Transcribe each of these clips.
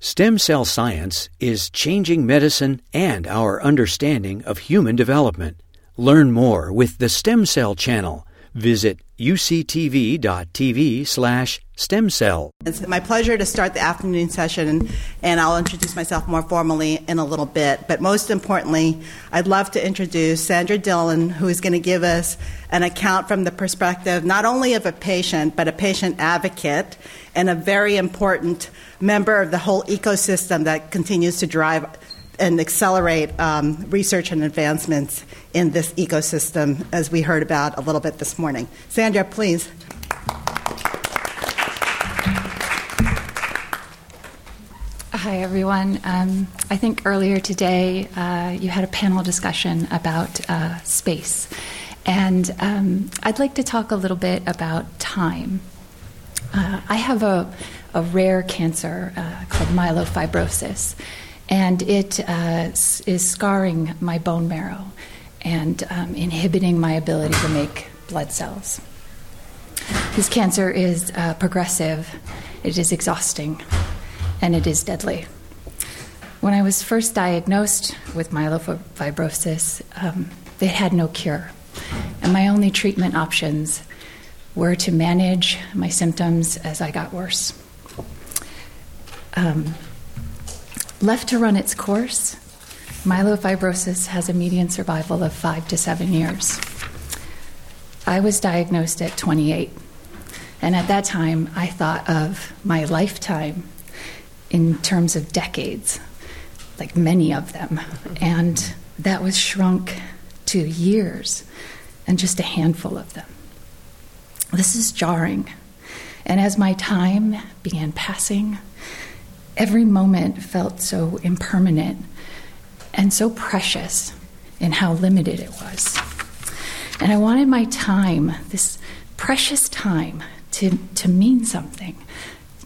Stem cell science is changing medicine and our understanding of human development. Learn more with the Stem Cell Channel. Visit uctv.tv slash stem cell. It's my pleasure to start the afternoon session, and, I'll introduce myself more formally in a little bit. But most importantly, I'd love to introduce Sandra Dillon, who is going to give us an account from the perspective not only of a patient, but a patient advocate and a very important member of the whole ecosystem that continues to drive and accelerate um, research and advancements in this ecosystem, as we heard about a little bit this morning. Sandra, please. Hi, everyone. Um, I think earlier today uh, you had a panel discussion about uh, space. And um, I'd like to talk a little bit about time. Uh, I have a, a rare cancer uh, called myelofibrosis, and it uh, is scarring my bone marrow and um, inhibiting my ability to make blood cells. This cancer is uh, progressive, it is exhausting, and it is deadly. When I was first diagnosed with myelofibrosis, um, they had no cure, and my only treatment options were to manage my symptoms as I got worse. Um, left to run its course, myelofibrosis has a median survival of five to seven years. I was diagnosed at 28, and at that time I thought of my lifetime in terms of decades, like many of them, and that was shrunk to years and just a handful of them. This is jarring. And as my time began passing, every moment felt so impermanent and so precious in how limited it was. And I wanted my time, this precious time, to, to mean something,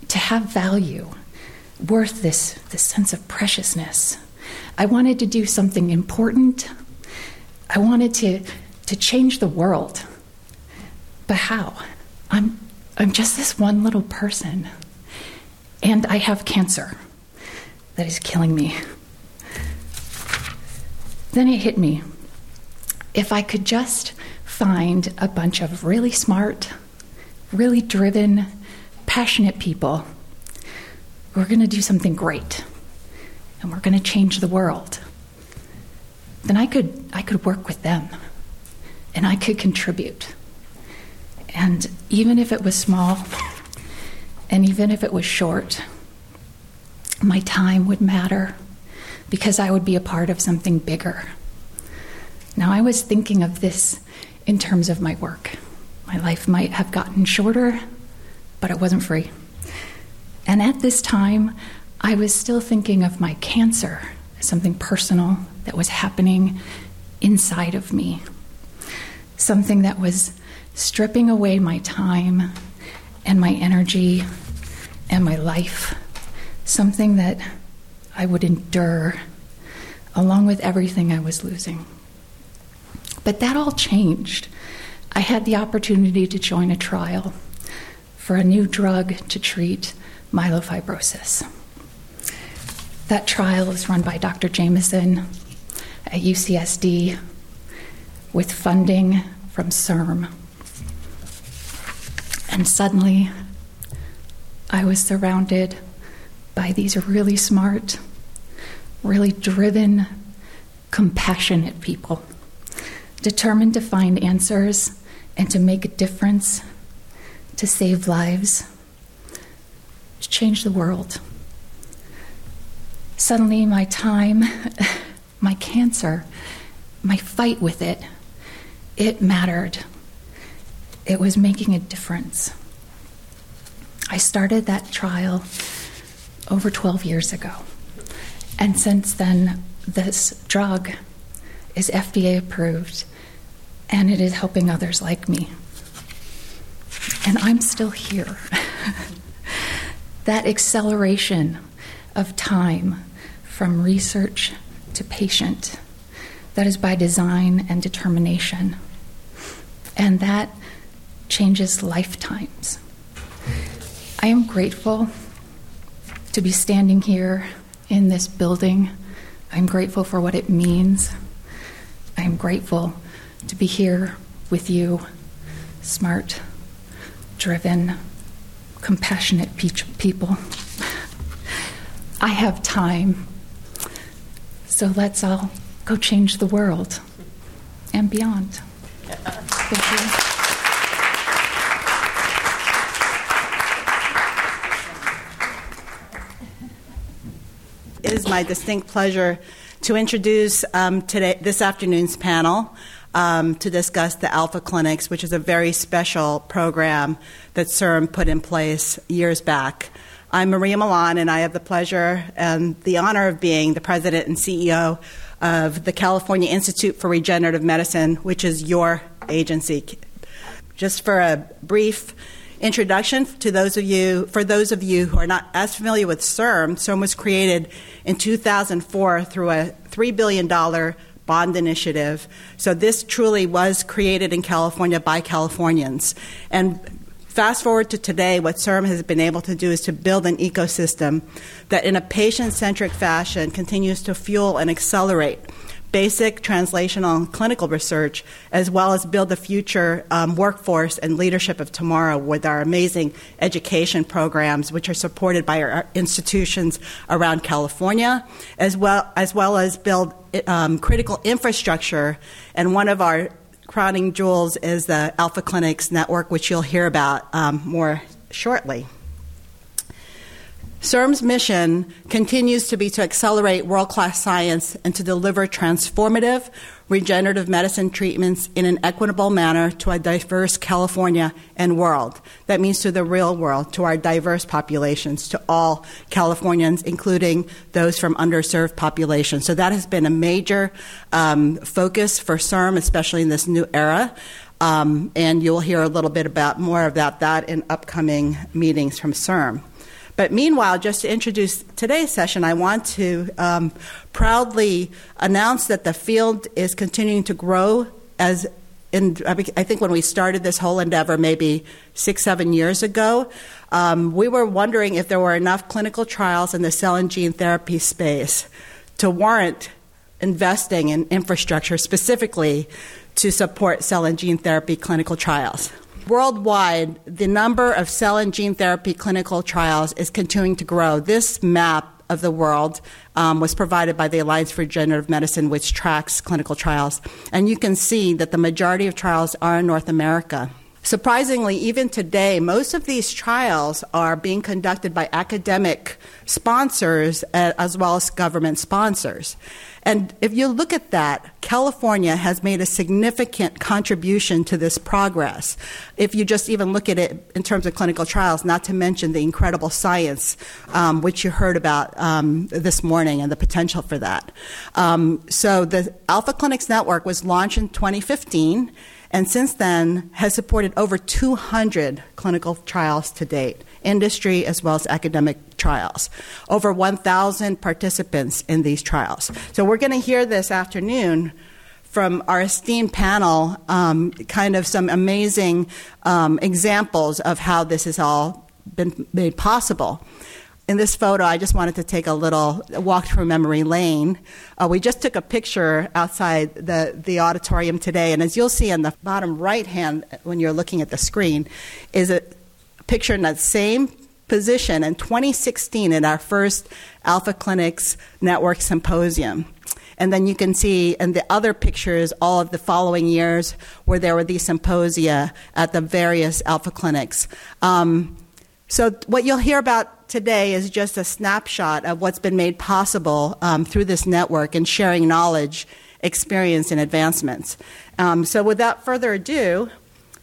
to have value, worth this, this sense of preciousness. I wanted to do something important. I wanted to, to change the world. But how? I'm, I'm just this one little person. And I have cancer that is killing me. Then it hit me. If I could just find a bunch of really smart, really driven, passionate people who are going to do something great and we're going to change the world, then I could, I could work with them and I could contribute. And even if it was small, and even if it was short, my time would matter because I would be a part of something bigger. Now, I was thinking of this in terms of my work. My life might have gotten shorter, but it wasn't free. And at this time, I was still thinking of my cancer as something personal that was happening inside of me, something that was stripping away my time and my energy and my life, something that I would endure along with everything I was losing. But that all changed. I had the opportunity to join a trial for a new drug to treat myelofibrosis. That trial is run by Dr. Jamieson at UCSD with funding from CIRM. And suddenly, I was surrounded by these really smart, really driven, compassionate people, determined to find answers and to make a difference, to save lives, to change the world. Suddenly, my time, my cancer, my fight with it, it mattered it was making a difference. I started that trial over 12 years ago. And since then, this drug is FDA approved and it is helping others like me. And I'm still here. that acceleration of time from research to patient, that is by design and determination. And that changes lifetimes. I am grateful to be standing here in this building. I'm grateful for what it means. I am grateful to be here with you, smart, driven, compassionate people. I have time. So let's all go change the world and beyond. Thank you. It is my distinct pleasure to introduce um, today this afternoon's panel um, to discuss the Alpha Clinics, which is a very special program that CIRM put in place years back. I'm Maria Millan, and I have the pleasure and the honor of being the president and CEO of the California Institute for Regenerative Medicine, which is your agency. Just for a brief introduction to those of you, for those of you who are not as familiar with CIRM, CIRM was created in 2004 through a $3 billion bond initiative. So this truly was created in California by Californians. And fast forward to today, what CIRM has been able to do is to build an ecosystem that, in a patient centric fashion, continues to fuel and accelerate basic translational and clinical research, as well as build the future um, workforce and leadership of tomorrow with our amazing education programs, which are supported by our institutions around California, as well as, well as build um, critical infrastructure. And one of our crowning jewels is the Alpha Clinics Network, which you'll hear about um, more shortly. CIRM's mission continues to be to accelerate world class science and to deliver transformative regenerative medicine treatments in an equitable manner to a diverse California and world. That means to the real world, to our diverse populations, to all Californians, including those from underserved populations. So that has been a major um, focus for CIRM, especially in this new era. Um, and you'll hear a little bit about more about that in upcoming meetings from CIRM. But meanwhile, just to introduce today's session, I want to um, proudly announce that the field is continuing to grow as in, I think when we started this whole endeavor, maybe six, seven years ago, um, we were wondering if there were enough clinical trials in the cell and gene therapy space to warrant investing in infrastructure specifically to support cell and gene therapy clinical trials. Worldwide, the number of cell and gene therapy clinical trials is continuing to grow. This map of the world um, was provided by the Alliance for Regenerative Medicine, which tracks clinical trials. And you can see that the majority of trials are in North America. Surprisingly, even today, most of these trials are being conducted by academic sponsors uh, as well as government sponsors. And if you look at that, California has made a significant contribution to this progress. If you just even look at it in terms of clinical trials, not to mention the incredible science, um, which you heard about um, this morning and the potential for that. Um, so the Alpha Clinics Network was launched in 2015 and since then has supported over 200 clinical trials to date, industry as well as academic trials. Over 1,000 participants in these trials. So we're going to hear this afternoon from our esteemed panel um, kind of some amazing um, examples of how this has all been made possible in this photo, I just wanted to take a little walk through memory lane. Uh, we just took a picture outside the, the auditorium today, and as you'll see on the bottom right hand when you're looking at the screen, is a picture in that same position in 2016 at our first Alpha Clinics Network Symposium. And then you can see in the other pictures all of the following years where there were these symposia at the various Alpha Clinics. Um, so, what you'll hear about today is just a snapshot of what's been made possible um, through this network and sharing knowledge, experience, and advancements. Um, so, without further ado,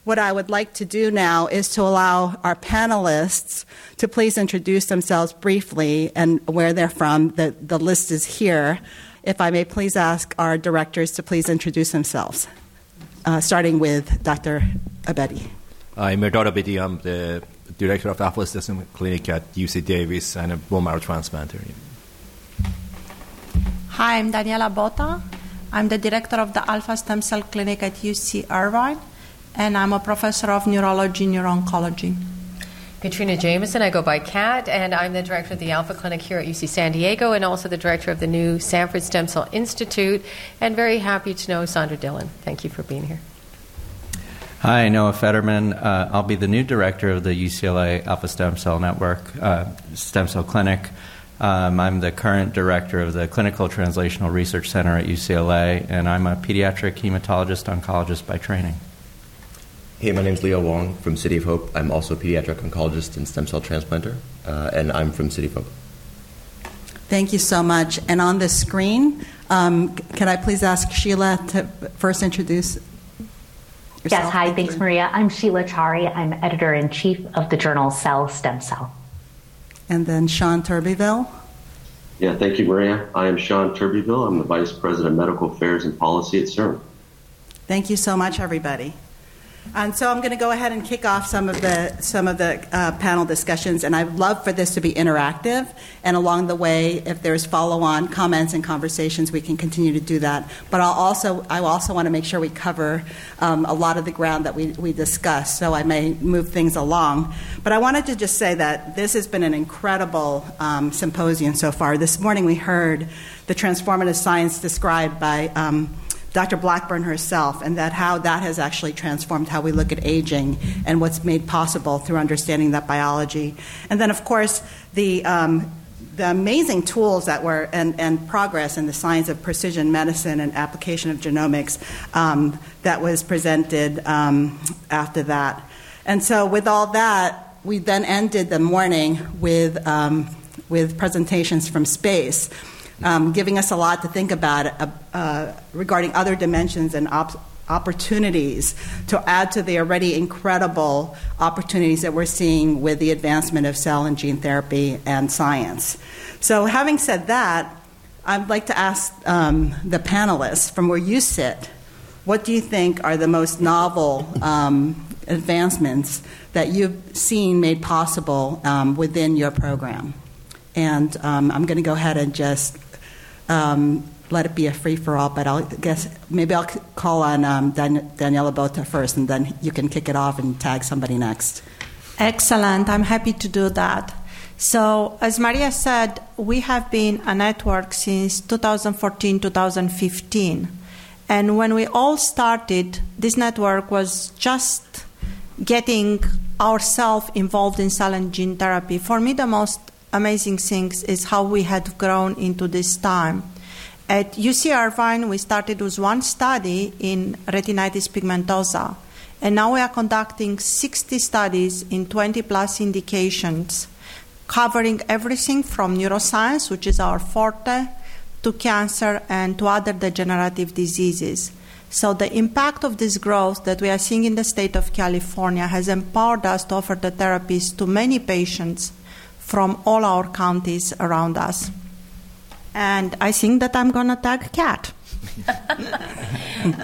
what I would like to do now is to allow our panelists to please introduce themselves briefly and where they're from. The, the list is here. If I may please ask our directors to please introduce themselves, uh, starting with Dr. Abedi. I'm Mehrdad Abedi. I'm the director of the Alpha System Clinic at UC Davis and a bone marrow transplanter. Hi, I'm Daniela Bota. I'm the director of the Alpha Stem Cell Clinic at UC Irvine, and I'm a professor of neurology and neuro-oncology. Catriona Jamieson. I go by Kat, and I'm the director of the Alpha Clinic here at UC San Diego and also the director of the new Sanford Stem Cell Institute. And very happy to know Sandra Dillon. Thank you for being here. Hi, Noah Federman. Uh, I'll be the new director of the UCLA Alpha Stem Cell Network uh, Stem Cell Clinic. Um, I'm the current director of the Clinical Translational Research Center at UCLA, and I'm a pediatric hematologist oncologist by training. Hey, my name is Leo Wang from City of Hope. I'm also a pediatric oncologist and stem cell transplanter, uh, and I'm from City of Hope. Thank you so much. And on the screen, um, can I please ask Sheila to first introduce yourself? Yes, hi, thanks, Maria. I'm Sheila Chari. I'm editor in chief of the journal Cell Stem Cell. And then Sean Turbyville. Yeah, thank you, Maria. I am Sean Turbyville. I'm the Vice President of Medical Affairs and Policy at CIRM. Thank you so much, everybody. And so I'm going to go ahead and kick off some of the some of the uh, panel discussions, and I'd love for this to be interactive. And along the way, if there's follow-on comments and conversations, we can continue to do that. But I'll also I also want to make sure we cover um, a lot of the ground that we we discussed. So I may move things along. But I wanted to just say that this has been an incredible um, symposium so far. This morning we heard the transformative science described by. Um, Dr. Blackburn herself, and that how that has actually transformed how we look at aging and what's made possible through understanding that biology. And then, of course, the um, the amazing tools that were and, and progress in the science of precision medicine and application of genomics um, that was presented um, after that. And so, with all that, we then ended the morning with um, with presentations from space um, giving us a lot to think about uh, uh, regarding other dimensions and op- opportunities to add to the already incredible opportunities that we're seeing with the advancement of cell and gene therapy and science. So, having said that, I'd like to ask um, the panelists from where you sit what do you think are the most novel um, advancements that you've seen made possible um, within your program? And um, I'm going to go ahead and just um, let it be a free for all. But I'll guess maybe I'll call on um, Dan- Daniela Bota first, and then you can kick it off and tag somebody next. Excellent. I'm happy to do that. So, as Maria said, we have been a network since 2014 2015. And when we all started, this network was just getting ourselves involved in cell and gene therapy. For me, the most amazing things is how we had grown into this time. At UC Irvine, we started with one study in retinitis pigmentosa, and now we are conducting 60 studies in 20 plus indications, covering everything from neuroscience, which is our forte, to cancer and to other degenerative diseases. So, the impact of this growth that we are seeing in the state of California has empowered us to offer the therapies to many patients from all our counties around us. And I think that I'm going to tag Kat.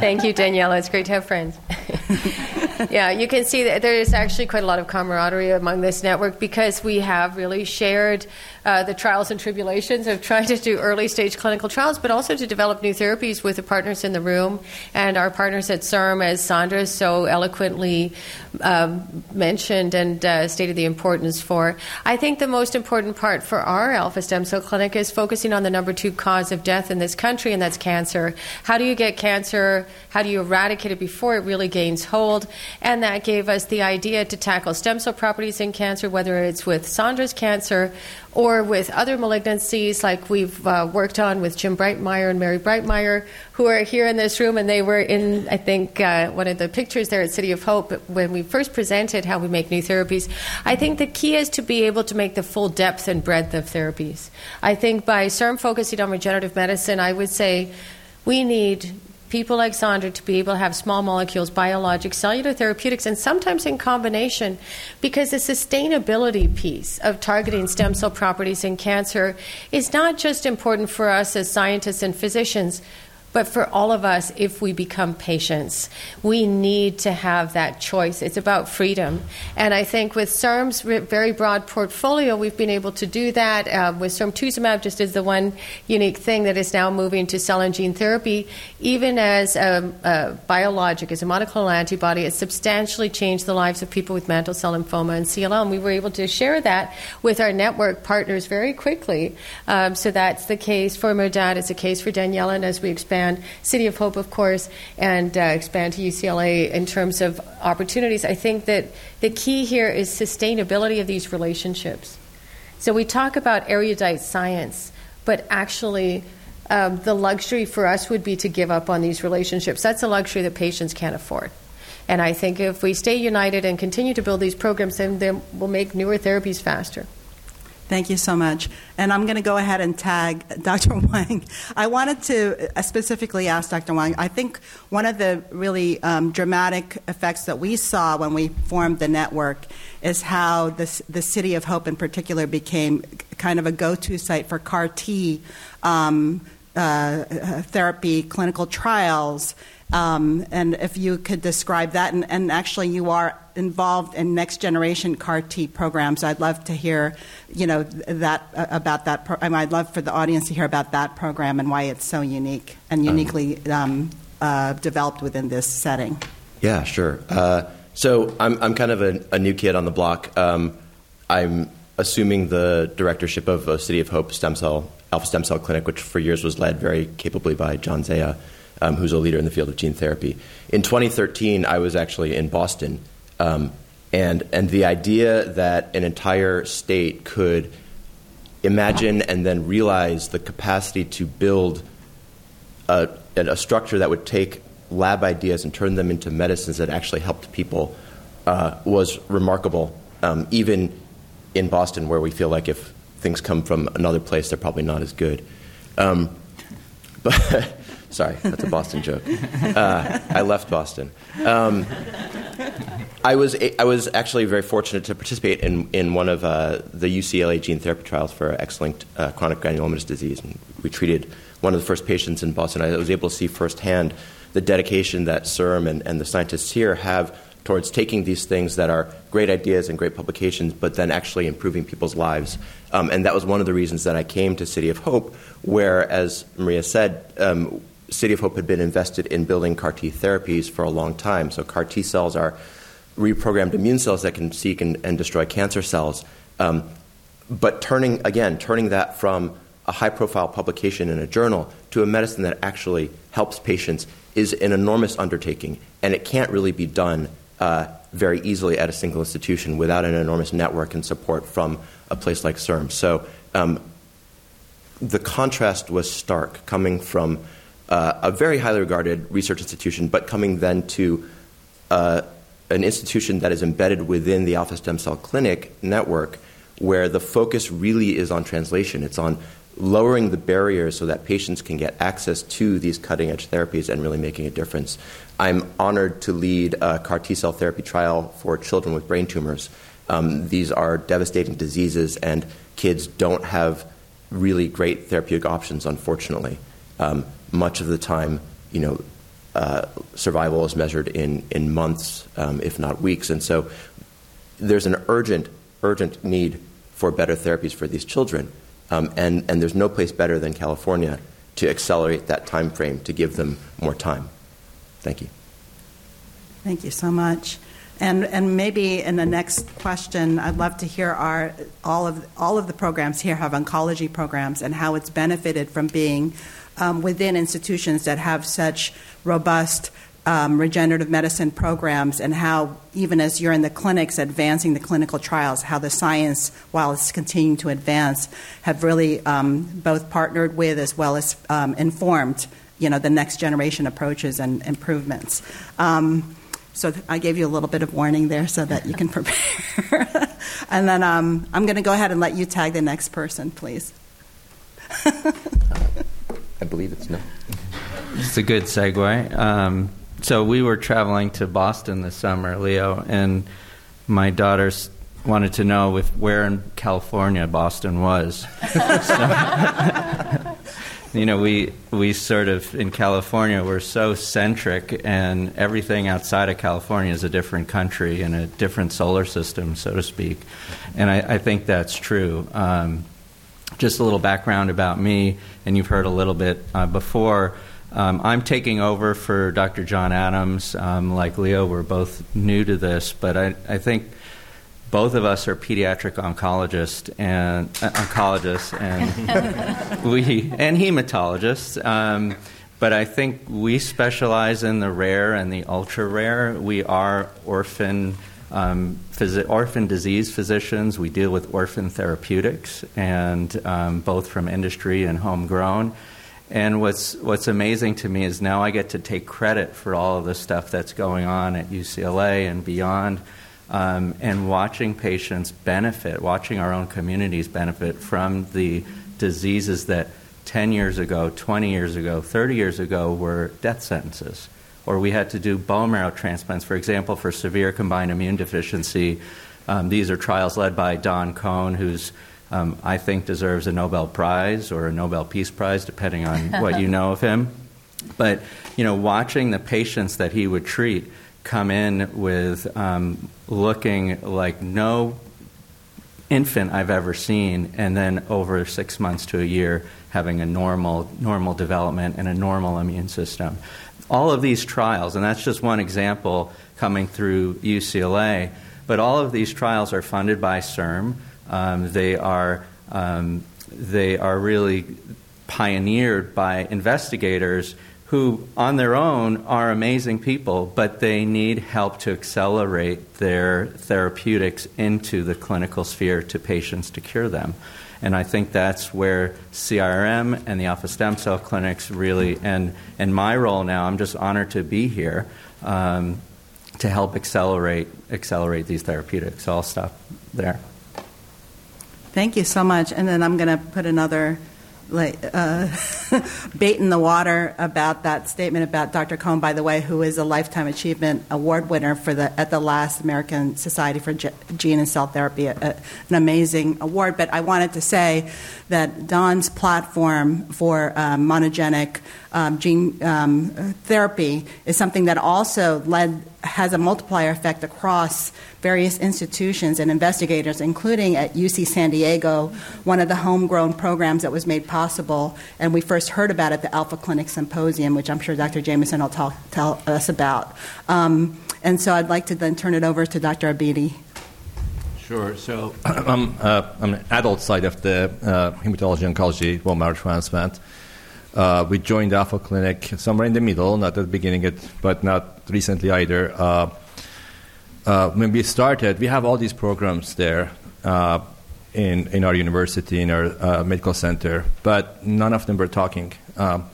Thank you, Daniela. It's great to have friends. yeah, you can see that there is actually quite a lot of camaraderie among this network because we have really shared uh, the trials and tribulations of trying to do early stage clinical trials, but also to develop new therapies with the partners in the room and our partners at CIRM, as Sandra so eloquently um, mentioned and uh, stated the importance for. I think the most important part for our Alpha Stem Cell Clinic is focusing on the number two cause of death in this country, and that's cancer. How do you get cancer? How do you eradicate it before it really gains hold? And that gave us the idea to tackle stem cell properties in cancer, whether it's with Sandra's cancer or with other malignancies like we've uh, worked on with Jim Breitmeyer and Mary Breitmeyer, who are here in this room, and they were in, I think, uh, one of the pictures there at City of Hope when we first presented how we make new therapies. I think the key is to be able to make the full depth and breadth of therapies. I think by CIRM focusing on regenerative medicine, I would say we need people like Sandra to be able to have small molecules, biologics, cellular therapeutics, and sometimes in combination, because the sustainability piece of targeting stem cell properties in cancer is not just important for us as scientists and physicians. But for all of us, if we become patients, we need to have that choice. It's about freedom. And I think with CIRM's very broad portfolio, we've been able to do that. Uh, with CIRM just as the one unique thing that is now moving to cell and gene therapy, even as a, a biologic, as a monoclonal antibody, it substantially changed the lives of people with mantle cell lymphoma and CLL. And we were able to share that with our network partners very quickly. Um, so that's the case for Mehrdad, it's a case for Daniela, and as we expand City of Hope, of course, and uh, expand to UCLA in terms of opportunities, I think that the key here is sustainability of these relationships. So we talk about erudite science, but actually, um, the luxury for us would be to give up on these relationships. That's a luxury that patients can't afford. And I think if we stay united and continue to build these programs, then, then we'll make newer therapies faster. Thank you so much. And I'm going to go ahead and tag Dr. Wang. I wanted to uh, specifically ask Dr. Wang. I think one of the really um, dramatic effects that we saw when we formed the network is how this, the City of Hope, in particular, became kind of a go to site for CAR T um, uh, uh therapy clinical trials um, and if you could describe that, and, and, actually you are involved in next generation CAR T programs, I'd love to hear, you know, that uh, about that. Pro- I mean, I'd love for the audience to hear about that program and why it's so unique and um, uniquely um, uh, developed within this setting. Yeah, sure. Uh, so I'm I'm kind of a, a new kid on the block. Um, I'm assuming the directorship of a City of Hope stem cell alpha stem cell clinic, which for years was led very capably by John Zaia um, who's a leader in the field of gene therapy. In 2013, I was actually in Boston, um, and and the idea that an entire state could imagine and then realize the capacity to build a, a structure that would take lab ideas and turn them into medicines that actually helped people uh, was remarkable. Um, even in Boston, where we feel like if things come from another place, they're probably not as good. Um, but Sorry, that's a Boston joke. Uh, I left Boston. Um, I was I was actually very fortunate to participate in in one of uh, the UCLA gene therapy trials for X-linked uh, chronic granulomatous disease, and we treated one of the first patients in Boston. I was able to see firsthand the dedication that CIRM and, and the scientists here have towards taking these things that are great ideas and great publications, but then actually improving people's lives. Um, and that was one of the reasons that I came to City of Hope, where, as Maria said, um, City of Hope had been invested in building CAR T therapies for a long time. So CAR T cells are reprogrammed immune cells that can seek and, and destroy cancer cells. Um, but turning again, turning that from a high-profile publication in a journal to a medicine that actually helps patients is an enormous undertaking, and it can't really be done uh, very easily at a single institution without an enormous network and support from a place like CIRM. So um, the contrast was stark coming from uh, a very highly regarded research institution, but coming then to uh, an institution that is embedded within the Alpha Stem Cell Clinic network, where the focus really is on translation. It's on lowering the barriers so that patients can get access to these cutting edge therapies and really making a difference. I'm honored to lead a CAR T cell therapy trial for children with brain tumors. Um, these are devastating diseases, and kids don't have really great therapeutic options, unfortunately. Um, much of the time, you know, uh, survival is measured in, in months, um, if not weeks. And so there's an urgent, urgent need for better therapies for these children. Um, and, and there's no place better than California to accelerate that time frame to give them more time. Thank you. Thank you so much. And, and maybe in the next question, I'd love to hear our, all, of, all of the programs here have oncology programs and how it's benefited from being um, within institutions that have such robust um, regenerative medicine programs and how, even as you're in the clinics advancing the clinical trials, how the science, while it's continuing to advance, have really um, both partnered with as well as um, informed, you know, the next generation approaches and improvements. Um, so I gave you a little bit of warning there so that you can prepare. and then um, I'm going to go ahead and let you tag the next person, please. I believe it's no. It's a good segue. Um, so we were traveling to Boston this summer, Leo, and my daughters wanted to know if where in California Boston was. so, you know, we we sort of in California we're so centric, and everything outside of California is a different country and a different solar system, so to speak. And I, I think that's true. Um, just a little background about me, and you've heard a little bit uh, before. Um, I'm taking over for Dr. John Adams. Um, like Leo, we're both new to this, but I, I think both of us are pediatric oncologists and uh, oncologists and we and hematologists. Um, but I think we specialize in the rare and the ultra rare. We are orphan um, phys- orphan disease physicians. We deal with orphan therapeutics, and um, both from industry and homegrown. And what's what's amazing to me is now I get to take credit for all of the stuff that's going on at UCLA and beyond um, and watching patients benefit, watching our own communities benefit from the diseases that 10 years ago, 20 years ago, 30 years ago were death sentences. Or we had to do bone marrow transplants, for example, for severe combined immune deficiency. Um, these are trials led by Don Kohn, who's um, I think deserves a Nobel Prize or a Nobel Peace Prize, depending on what you know of him. But you know, watching the patients that he would treat come in with um, looking like no infant I've ever seen, and then over six months to a year having a normal normal development and a normal immune system. All of these trials, and that's just one example coming through UCLA, but all of these trials are funded by CIRM. Um, they are um, they are really pioneered by investigators who, on their own, are amazing people, but they need help to accelerate their therapeutics into the clinical sphere to patients to cure them. And I think that's where CIRM and the Alpha Stem Cell Clinics really, and, and my role now, I'm just honored to be here um, to help accelerate, accelerate these therapeutics. So I'll stop there. Thank you so much. And then I'm going to put another like uh, bait in the water about that statement about Dr. Kohn, by the way, who is a lifetime achievement award winner for the at the last American Society for Gene and Cell Therapy, a, a, an amazing award. But I wanted to say that Don's platform for um, monogenic um, gene um, therapy is something that also led has a multiplier effect across various institutions and investigators, including at UC San Diego, one of the homegrown programs that was made possible. And we first heard about it at the Alpha Clinic Symposium, which I'm sure Dr. Jamieson will talk, tell us about. Um, and so I'd like to then turn it over to Dr. Abedi. Sure. So I'm, uh, I'm an adult side of the uh, hematology oncology bone marrow transplant. Uh, we joined Alpha Clinic somewhere in the middle, not at the beginning, but not recently either. Uh, uh, when we started, we have all these programs there uh, in, in our university, in our uh, medical center, but none of them were talking. Um,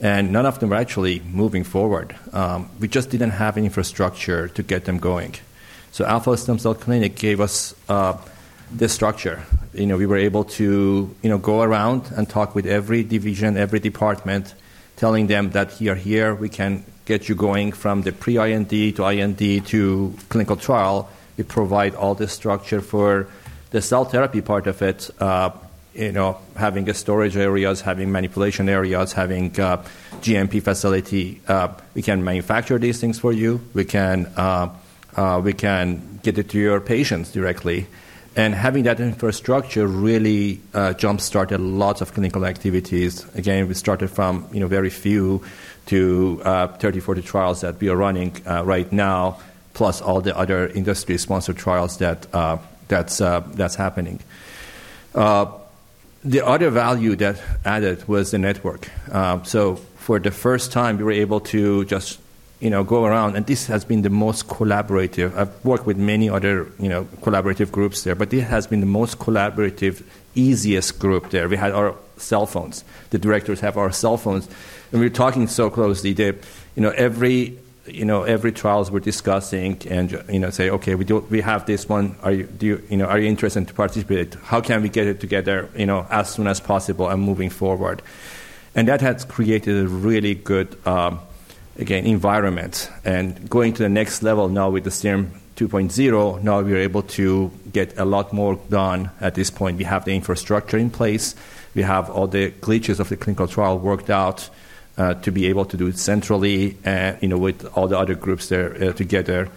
and none of them were actually moving forward. Um, we just didn't have infrastructure to get them going. So Alpha Stem Cell Clinic gave us uh, this structure you know, we were able to, you know, go around and talk with every division, every department, telling them that you're here, we can get you going from the pre-IND to IND to clinical trial. We provide all the structure for the cell therapy part of it. Uh, you know, having a storage areas, having manipulation areas, having uh, GMP facility. Uh, we can manufacture these things for you. We can uh, uh, we can get it to your patients directly. And having that infrastructure really uh, jump started lots of clinical activities. Again, we started from you know very few to uh, 30, 40 trials that we are running uh, right now, plus all the other industry-sponsored trials that uh, that's uh, that's happening. Uh, the other value that added was the network. so for the first time, we were able to just you know, go around, and this has been the most collaborative. I've worked with many other, you know, collaborative groups there, but this has been the most collaborative, easiest group there. We had our cell phones. The directors have our cell phones, and we are talking so closely. They, you know, every, you know, every trials we're discussing, and you know, say, okay, we do, we have this one. Are you, do you, you know, are you interested to participate? How can we get it together, you know, as soon as possible and moving forward? And that has created a really good. Um, again, environment. And going to the next level now with the CIRM 2.0, now we're able to get a lot more done at this point. We have the infrastructure in place. we have all the glitches of the clinical trial worked out uh, to be able to do it centrally, and you know, with all the other groups there uh, together.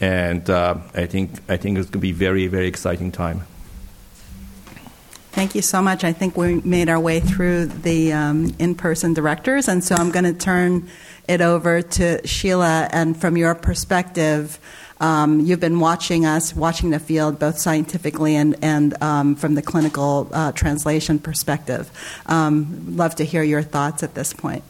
And uh, I think I think it's going to be very very exciting time. Thank you so much. I think we made our way through the um, in-person directors, and so I'm going to turn it over to Sheila. And from your perspective, um, you've been watching us, watching the field, both scientifically and, and um, from the clinical uh, translation perspective. Um, love to hear your thoughts at this point.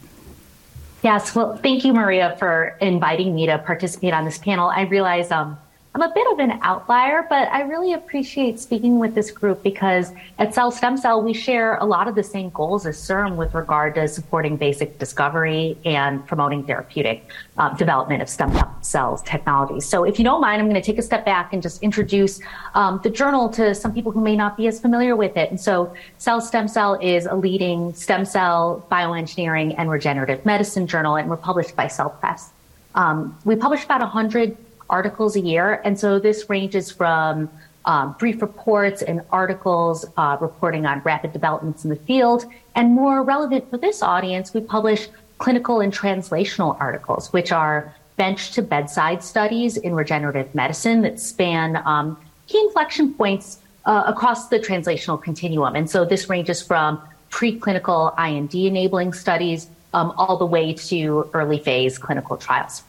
Yes, well, thank you, Maria, for inviting me to participate on this panel. I realize um, I'm a bit of an outlier, but I really appreciate speaking with this group because at Cell Stem Cell, we share a lot of the same goals as CIRM with regard to supporting basic discovery and promoting therapeutic uh, development of stem cells technology. So if you don't mind, I'm going to take a step back and just introduce um, the journal to some people who may not be as familiar with it. And so Cell Stem Cell is a leading stem cell bioengineering and regenerative medicine journal, and we're published by Cell Press. Um, we publish about 100 articles a year. And so this ranges from um, brief reports and articles uh, reporting on rapid developments in the field. And more relevant for this audience, we publish clinical and translational articles, which are bench to bedside studies in regenerative medicine that span um, key inflection points uh, across the translational continuum. And so this ranges from preclinical IND enabling studies um, all the way to early phase clinical trials.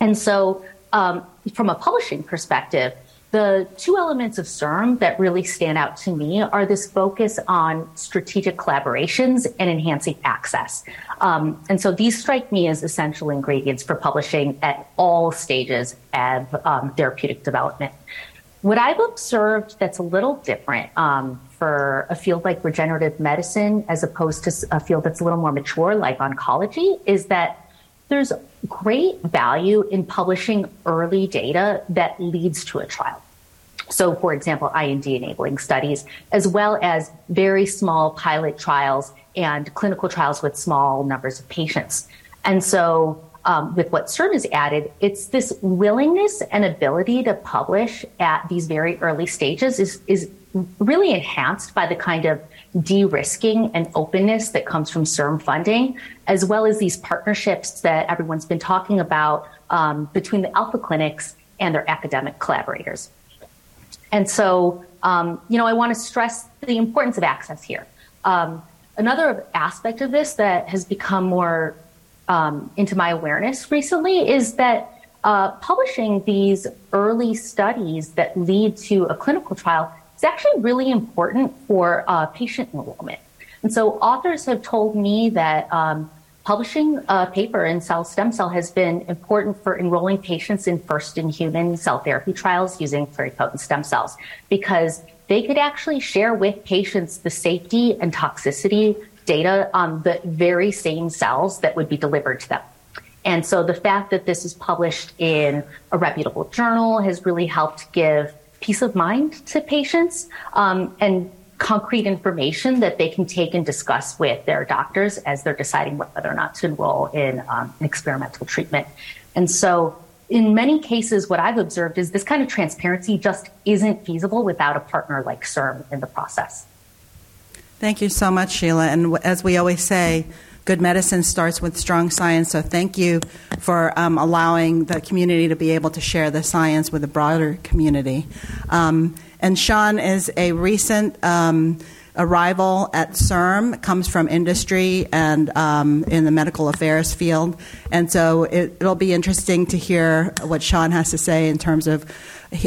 And so um, from a publishing perspective, the two elements of CIRM that really stand out to me are this focus on strategic collaborations and enhancing access. Um, and so these strike me as essential ingredients for publishing at all stages of um, therapeutic development. What I've observed that's a little different um, for a field like regenerative medicine, as opposed to a field that's a little more mature like oncology, is that there's great value in publishing early data that leads to a trial. So, for example, IND enabling studies, as well as very small pilot trials and clinical trials with small numbers of patients. And so, um, with what CIRM has added, it's this willingness and ability to publish at these very early stages is, is really enhanced by the kind of de-risking and openness that comes from CIRM funding, as well as these partnerships that everyone's been talking about um, between the alpha clinics and their academic collaborators. And so, um, you know, I want to stress the importance of access here. Um, another aspect of this that has become more um, into my awareness recently is that uh, publishing these early studies that lead to a clinical trial it's actually really important for uh, patient enrollment. And so authors have told me that um, publishing a paper in cell stem cell has been important for enrolling patients in first in human cell therapy trials using pluripotent stem cells because they could actually share with patients the safety and toxicity data on the very same cells that would be delivered to them. And so the fact that this is published in a reputable journal has really helped give peace of mind to patients um, and concrete information that they can take and discuss with their doctors as they're deciding whether or not to enroll in um, an experimental treatment. And so, in many cases, what I've observed is this kind of transparency just isn't feasible without a partner like CIRM in the process. Thank you so much, Sheila. And as we always say, good medicine starts with strong science. So thank you for um, allowing the community to be able to share the science with the broader community. Um, and Sean is a recent um, arrival at CIRM, comes from industry and um, in the medical affairs field. And so it, it'll be interesting to hear what Sean has to say in terms of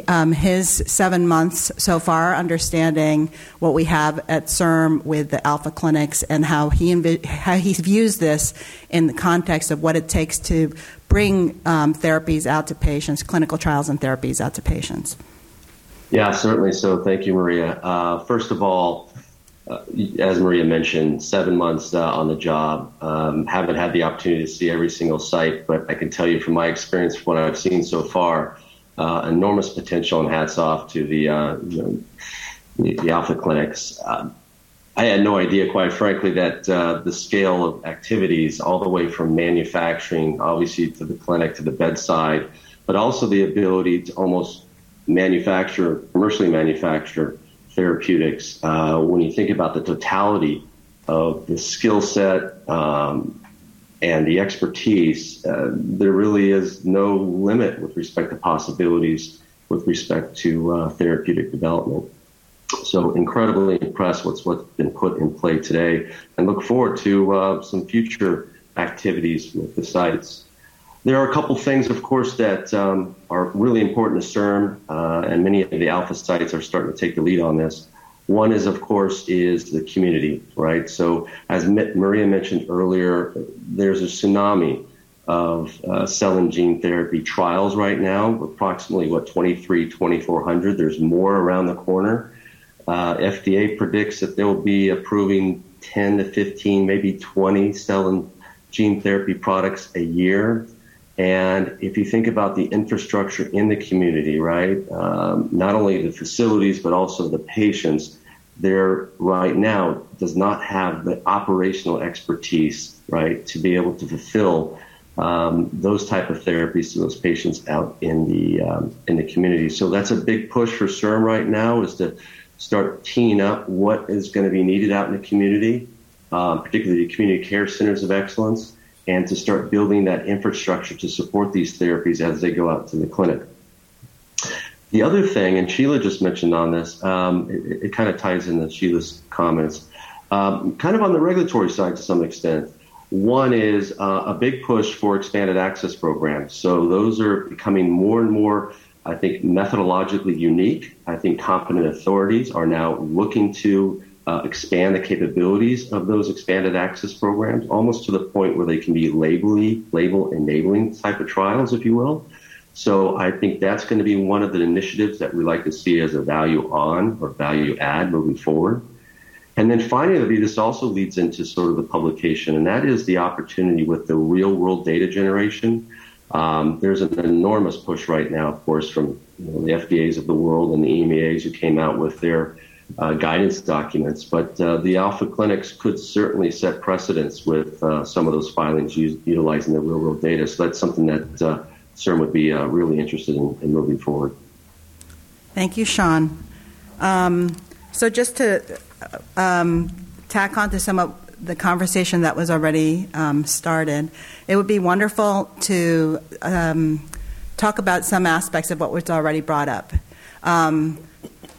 um, his seven months so far, understanding what we have at CIRM with the Alpha clinics and how he how he views this in the context of what it takes to bring um, therapies out to patients, clinical trials and therapies out to patients. Yeah, certainly. So, thank you, Maria. Uh, first of all, uh, as Maria mentioned, seven months uh, on the job. Um, haven't had the opportunity to see every single site, but I can tell you from my experience, from what I've seen so far, uh, enormous potential and hats off to the, uh, the, the, Alpha clinics. Uh, I had no idea, quite frankly, that uh, the scale of activities, all the way from manufacturing, obviously, to the clinic, to the bedside, but also the ability to almost manufacture, commercially manufacture therapeutics. Uh, when you think about the totality of the skill set um, and the expertise, uh, there really is no limit with respect to possibilities with respect to uh, therapeutic development. So incredibly impressed with what's been put in play today and look forward to uh, some future activities with the sites. There are a couple things, of course, that um, are really important to CIRM, uh, and many of the alpha sites are starting to take the lead on this. One is, of course, is the community, right? So, as Maria mentioned earlier, there's a tsunami of uh, cell and gene therapy trials right now, approximately what 23, 2400. There's more around the corner. Uh, FDA predicts that they'll be approving 10 to 15, maybe 20 cell and gene therapy products a year. And if you think about the infrastructure in the community, right, um, not only the facilities, but also the patients, there right now does not have the operational expertise, right, to be able to fulfill um, those type of therapies to those patients out in the um, in the community. So that's a big push for CIRM right now is to start teeing up what is going to be needed out in the community, um, particularly the community care centers of excellence, and to start building that infrastructure to support these therapies as they go out to the clinic. The other thing, and Sheila just mentioned on this, um, it, it, kind of ties into Sheila's comments, um, kind of on the regulatory side to some extent. One is uh, a big push for expanded access programs. So those are becoming more and more I think methodologically unique. I think competent authorities are now looking to uh, expand the capabilities of those expanded access programs, almost to the point where they can be labely, label enabling type of trials, if you will. So I think that's going to be one of the initiatives that we like to see as a value on or value add moving forward. And then finally, this also leads into sort of the publication, and that is the opportunity with the real world data generation. Um, there's an enormous push right now, of course, from you know, the FDAs of the world and the EMAs who came out with their uh, guidance documents. But uh, the alpha clinics could certainly set precedents with uh, some of those filings utilizing the real world data. So that's something that uh, CIRM would be uh, really interested in, in, moving forward. Thank you, Sean. Um, so just to um, tack on to some of the conversation that was already um, started, it would be wonderful to um, talk about some aspects of what was already brought up. Um,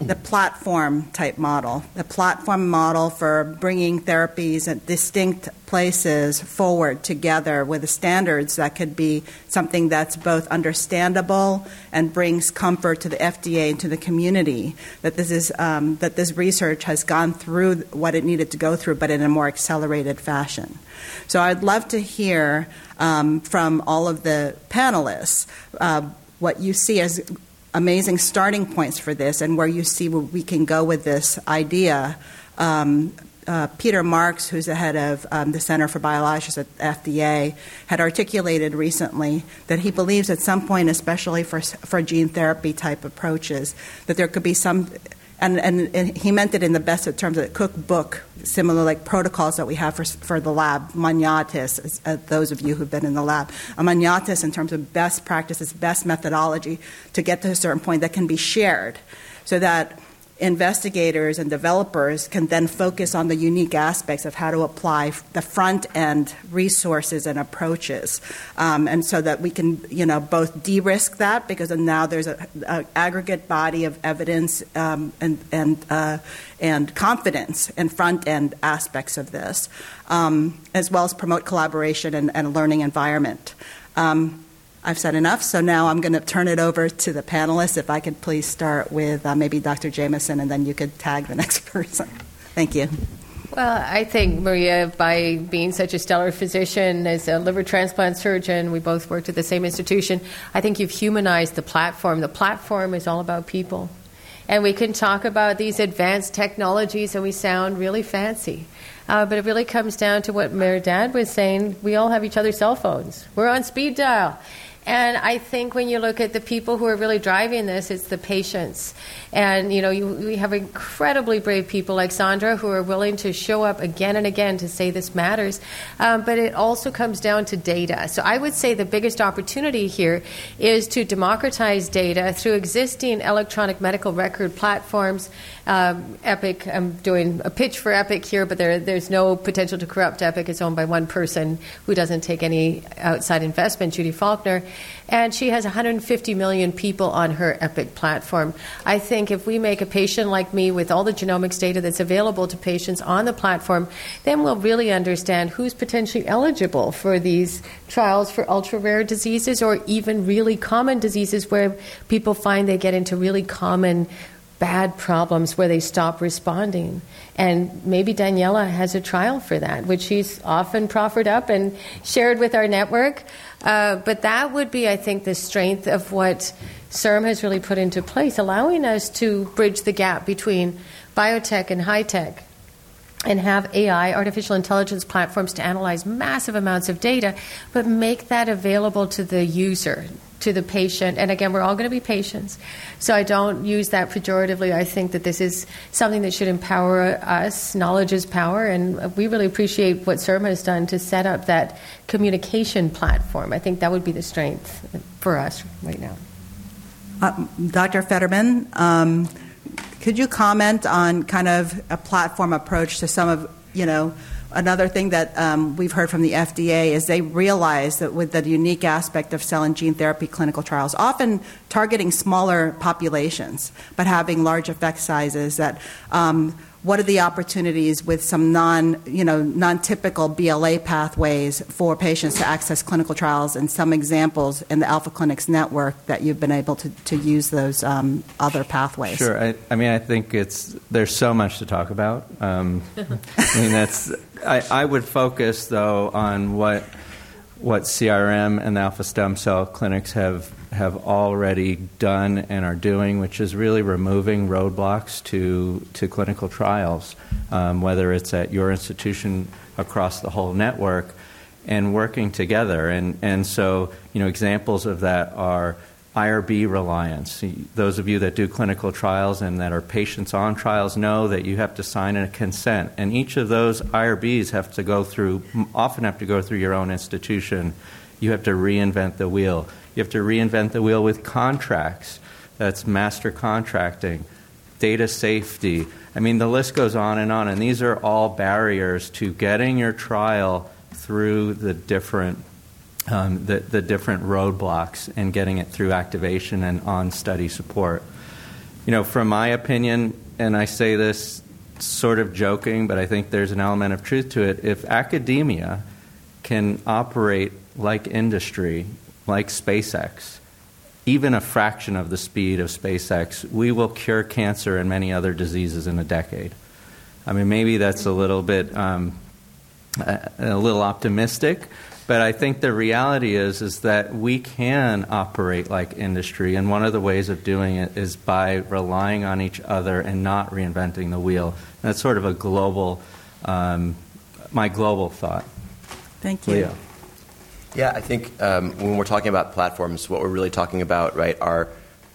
the platform type model, the platform model for bringing therapies at distinct places forward together with the standards that could be something that's both understandable and brings comfort to the FDA and to the community. That this is um, that this research has gone through what it needed to go through, but in a more accelerated fashion. So I'd love to hear um, from all of the panelists. Uh, what you see as amazing starting points for this and where you see where we can go with this idea. Um, uh, Peter Marks, who's the head of um, the Center for Biologics at FDA, had articulated recently that he believes at some point, especially for, for gene therapy type approaches, that there could be some and, and, and, he meant it in the best of terms of cookbook, similar like protocols that we have for, for the lab, Maniatis, uh, those of you who've been in the lab, a Maniatis in terms of best practices, best methodology to get to a certain point that can be shared so that investigators and developers can then focus on the unique aspects of how to apply the front end resources and approaches. Um, and so that we can you know both de-risk that because now there's an aggregate body of evidence um, and and uh, and confidence in front end aspects of this um, as well as promote collaboration and, and learning environment. Um, I've said enough, so now I'm going to turn it over to the panelists. If I could please start with uh, maybe Dr. Jamieson, and then you could tag the next person. Thank you. Well, I think, Maria, by being such a stellar physician, as a liver transplant surgeon, we both worked at the same institution, I think you've humanized the platform. The platform is all about people. And we can talk about these advanced technologies and we sound really fancy. Uh, but it really comes down to what Mehrdad was saying. We all have each other's cell phones. We're on speed dial. And I think when you look at the people who are really driving this, it's the patients. And, you know, you, we have incredibly brave people like Sandra who are willing to show up again and again to say this matters. Um, but it also comes down to data. So I would say the biggest opportunity here is to democratize data through existing electronic medical record platforms. Um, Epic, I'm doing a pitch for Epic here, but there, there's no potential to corrupt Epic. It's owned by one person who doesn't take any outside investment, Judy Faulkner. And she has 150 million people on her Epic platform. I think if we make a patient like me with all the genomics data that's available to patients on the platform, then we'll really understand who's potentially eligible for these trials for ultra rare diseases or even really common diseases where people find they get into really common bad problems where they stop responding. And maybe Daniela has a trial for that, which she's often proffered up and shared with our network. Uh, but that would be, I think, the strength of what CIRM has really put into place, allowing us to bridge the gap between biotech and high tech and have AI, artificial intelligence platforms to analyze massive amounts of data, but make that available to the user, to the patient. And again, we're all going to be patients. So I don't use that pejoratively. I think that this is something that should empower us. Knowledge is power. And we really appreciate what CIRM has done to set up that communication platform. I think that would be the strength for us right now. Uh, Dr. Federman, um, could you comment on kind of a platform approach to some of, you know, another thing that um, we've heard from the FDA is they realize that with the unique aspect of cell and gene therapy clinical trials, often targeting smaller populations but having large effect sizes, that um, what are the opportunities with some non, you know, non-typical BLA pathways for patients to access clinical trials, and some examples in the Alpha Clinics network that you've been able to, to use those um, other pathways. Sure. I, I, mean, I think it's there's so much to talk about. Um, I mean, that's I, I would focus though on what what CIRM and the Alpha Stem Cell clinics have have already done and are doing, which is really removing roadblocks to, to clinical trials, um, whether it's at your institution across the whole network, and working together. And, and so, you know, examples of that are IRB reliance. Those of you that do clinical trials and that are patients on trials know that you have to sign a consent, and each of those IRBs have to go through, often have to go through your own institution. You have to reinvent the wheel. You have to reinvent the wheel with contracts. That's master contracting, data safety. I mean, the list goes on and on, and these are all barriers to getting your trial through the different um, the, the different roadblocks and getting it through activation and on study support. You know, from my opinion, and I say this sort of joking, but I think there's an element of truth to it. If academia can operate like industry like SpaceX, even a fraction of the speed of SpaceX, we will cure cancer and many other diseases in a decade. I mean, maybe that's a little bit um, a, a little optimistic, but I think the reality is is that we can operate like industry, and one of the ways of doing it is by relying on each other and not reinventing the wheel. And that's sort of a global, um, my global thought. Thank you. Leo. Yeah, I think um, when we're talking about platforms, what we're really talking about, right, are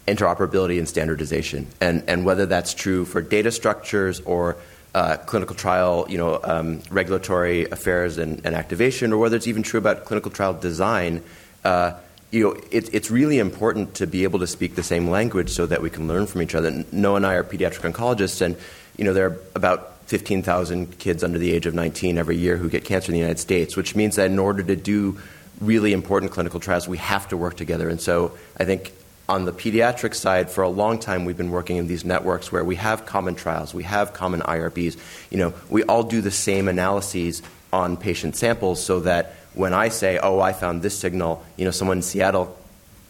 interoperability and standardization, and and whether that's true for data structures or uh, clinical trial, you know, um, regulatory affairs and, and, activation, or whether it's even true about clinical trial design. Uh, you know, it, it's really important to be able to speak the same language so that we can learn from each other. Noah and I are pediatric oncologists, and you know, there are about 15,000 kids under the age of 19 every year who get cancer in the United States, which means that in order to do really important clinical trials, we have to work together. And so I think on the pediatric side, for a long time, we've been working in these networks where we have common trials, we have common IRBs. You know, we all do the same analyses on patient samples so that when I say, oh, I found this signal, you know, someone in Seattle,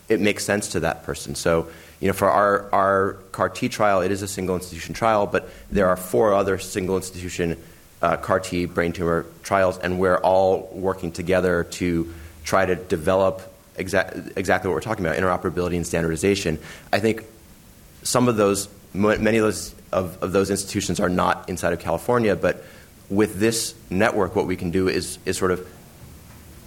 it makes sense to that person. So, you know, for our, our CAR T trial, it is a single institution trial, but there are four other single institution uh, CAR T brain tumor trials, and we're all working together to try to develop exa- exactly what we're talking about interoperability and standardization. I think some of those, many of those, of, of those institutions are not inside of California, but with this network, what we can do is, is sort of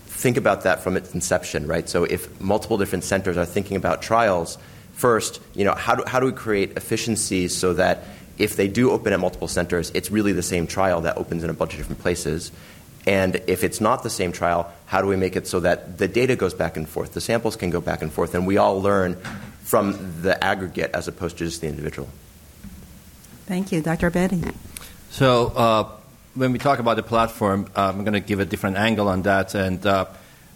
think about that from its inception, right? So if multiple different centers are thinking about trials, first, you know, how do, how do we create efficiencies so that if they do open at multiple centers, it's really the same trial that opens in a bunch of different places. And if it's not the same trial, how do we make it so that the data goes back and forth, the samples can go back and forth, and we all learn from the aggregate as opposed to just the individual? Thank you, Dr. Abedi. So, uh, when we talk about the platform, uh, I'm going to give a different angle on that. And uh,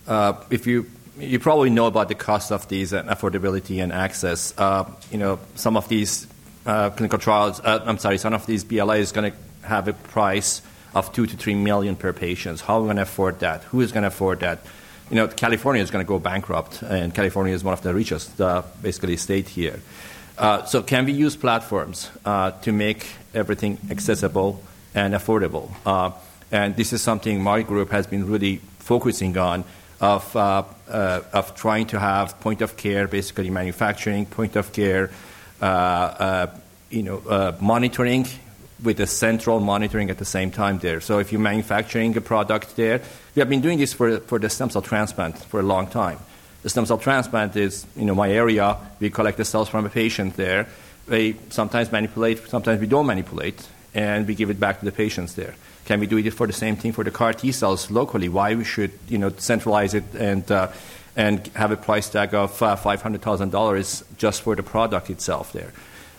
uh, if you you probably know about the cost of these and affordability and access. Uh, you know, some of these uh, clinical trials, uh, I'm sorry, some of these BLA is going to have a price of two to three million per patient. How are we going to afford that? Who is going to afford that? You know, California is going to go bankrupt, and California is one of the richest, basically, state here. so, can we use platforms to make everything accessible and affordable. Uh, and this is something my group has been really focusing on of, uh, uh, of trying to have point of care, basically manufacturing, point of care, uh, uh, you know, uh, monitoring with a central monitoring at the same time there. So if you're manufacturing a product there, we have been doing this for, for the stem cell transplant for a long time. The stem cell transplant is, you know, my area. We collect the cells from a patient there. We sometimes manipulate, sometimes we don't manipulate and we give it back to the patients there. Can we do it for the same thing for the CAR T cells locally? Why we should you know centralize it and uh, and have a price tag of uh, five hundred thousand dollars just for the product itself there.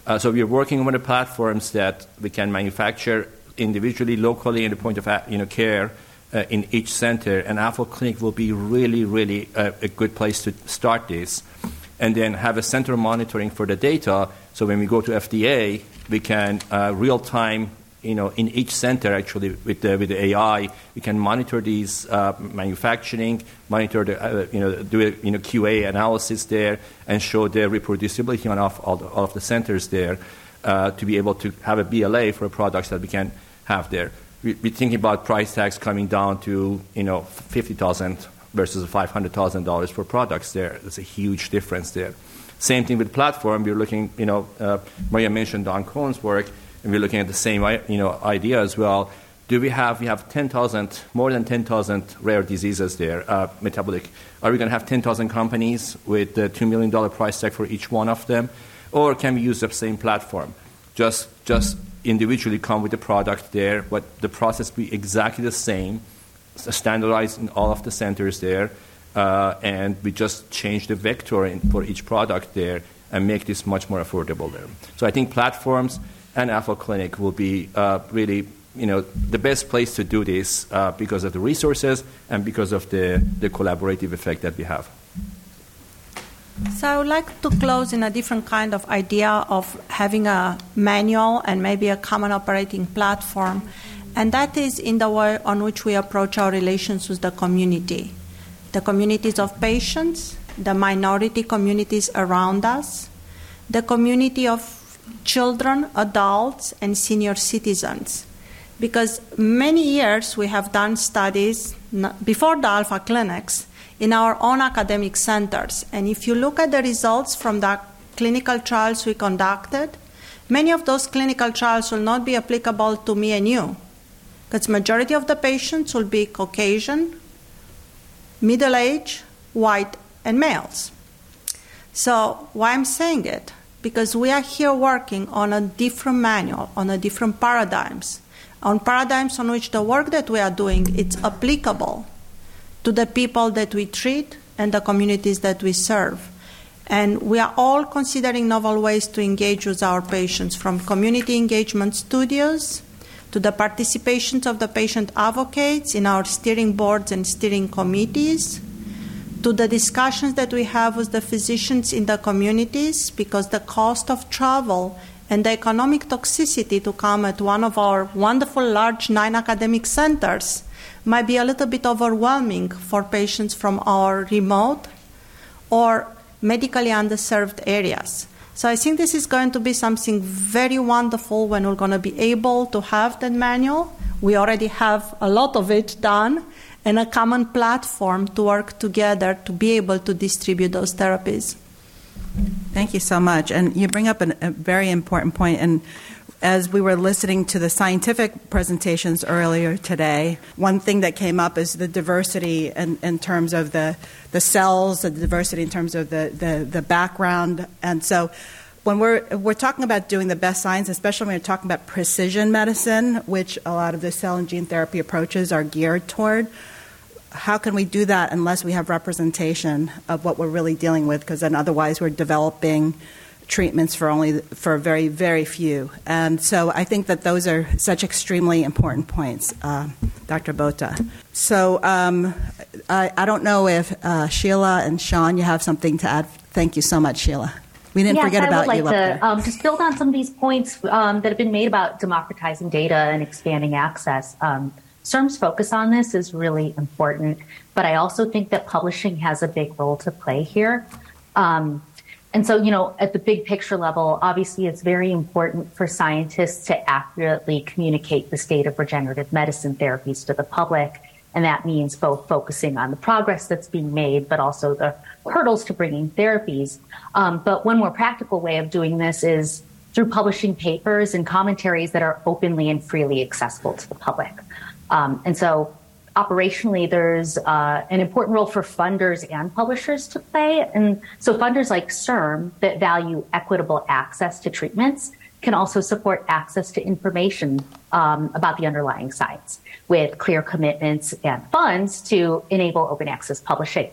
Uh, so we are working on the platforms that we can manufacture individually, locally, in the point of uh, you know care. Uh, in each center, and Alpha Clinic will be really, really uh, a good place to start this and then have a center monitoring for the data. So when we go to FDA, we can uh, real time, you know, in each center actually with the, with the AI, we can monitor these uh, manufacturing, monitor the, uh, you know, do a you know QA analysis there, and show the reproducibility on all, all, the, all of the centers there uh, to be able to have a BLA for products that we can have there. We, we're thinking about price tags coming down to you know fifty thousand versus $500,000 for products there. There's a huge difference there. Same thing with platform. We're looking, you know, uh, Maria mentioned Don Kohn's work, and we're looking at the same, you know, idea as well. Do we have, we have 10,000, more than 10,000 rare diseases there, uh, metabolic. Are we going to have 10,000 companies with a $2 million price tag for each one of them? Or can we use the same platform? Just, just individually come with the product there, but the process be exactly the same, standardized in all of the centers there, uh, and we just change the vector in, for each product there and make this much more affordable there. So I think platforms and Alpha Clinic will be uh, really you know, the best place to do this uh, because of the resources and because of the, the collaborative effect that we have. So I would like to close in a different kind of idea of having a manual and maybe a common operating platform and that is in the way on which we approach our relations with the community the communities of patients, the minority communities around us, the community of children, adults, and senior citizens. Because many years we have done studies before the Alpha clinics in our own academic centers. And if you look at the results from the clinical trials we conducted, many of those clinical trials will not be applicable to me and you because majority of the patients will be Caucasian, middle age, white, and males. So why I'm saying it? Because we are here working on a different manual, on a different paradigms, on paradigms on which the work that we are doing it's applicable to the people that we treat and the communities that we serve. And we are all considering novel ways to engage with our patients, from community engagement studios to the participations of the patient advocates in our steering boards and steering committees, to the discussions that we have with the physicians in the communities, because the cost of travel and the economic toxicity to come at one of our wonderful large nine academic centers might be a little bit overwhelming for patients from our remote or medically underserved areas. So I think this is going to be something very wonderful when we're going to be able to have that manual. We already have a lot of it done and a common platform to work together to be able to distribute those therapies. Thank you so much. And you bring up an, a very important point. And as we were listening to the scientific presentations earlier today, one thing that came up is the diversity in, in terms of the, the cells, the diversity in terms of the, the, the background. And so when we're, we're talking about doing the best science, especially when we're talking about precision medicine, which a lot of the cell and gene therapy approaches are geared toward, how can we do that unless we have representation of what we're really dealing with? Because then otherwise we're developing treatments for only for very very few. And so I think that those are such extremely important points, uh, Dr. Bota. So um, I, I, don't know if uh, Sheila and Sean, you have something to add. Thank you so much, Sheila. We didn't yes, forget about you. I would like to um, just build on some of these points um, that have been made about democratizing data and expanding access. Um, focus on this is really important, but I also think that publishing has a big role to play here. Um, and so, you know, at the big picture level, obviously it's very important for scientists to accurately communicate the state of regenerative medicine therapies to the public. And that means both focusing on the progress that's being made, but also the hurdles to bringing therapies. Um, but one more practical way of doing this is through publishing papers and commentaries that are openly and freely accessible to the public. Um, and so operationally, there's uh, an important role for funders and publishers to play. And so funders like CIRM that value equitable access to treatments can also support access to information um, about the underlying science with clear commitments and funds to enable open access publishing.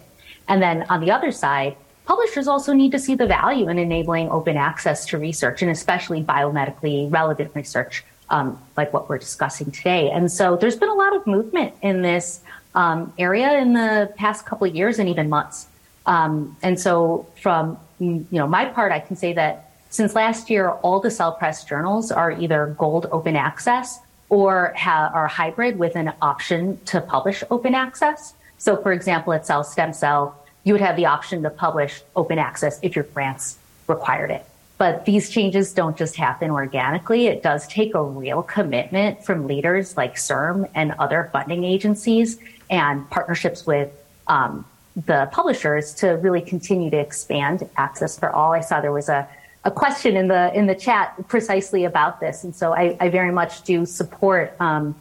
And then on the other side, publishers also need to see the value in enabling open access to research and especially biomedically relevant research um, like what we're discussing today. And so there's been a lot of movement in this um, area in the past couple of years and even months. Um, and so from you know my part, I can say that since last year, all the Cell Press journals are either gold open access or ha- are hybrid with an option to publish open access. So, for example, at Cell Stem Cell, you would have the option to publish open access if your grants required it. But these changes don't just happen organically. It does take a real commitment from leaders like CIRM and other funding agencies and partnerships with um, the publishers to really continue to expand access for all. I saw there was a, a question in the in the chat precisely about this, and so I, I very much do support um,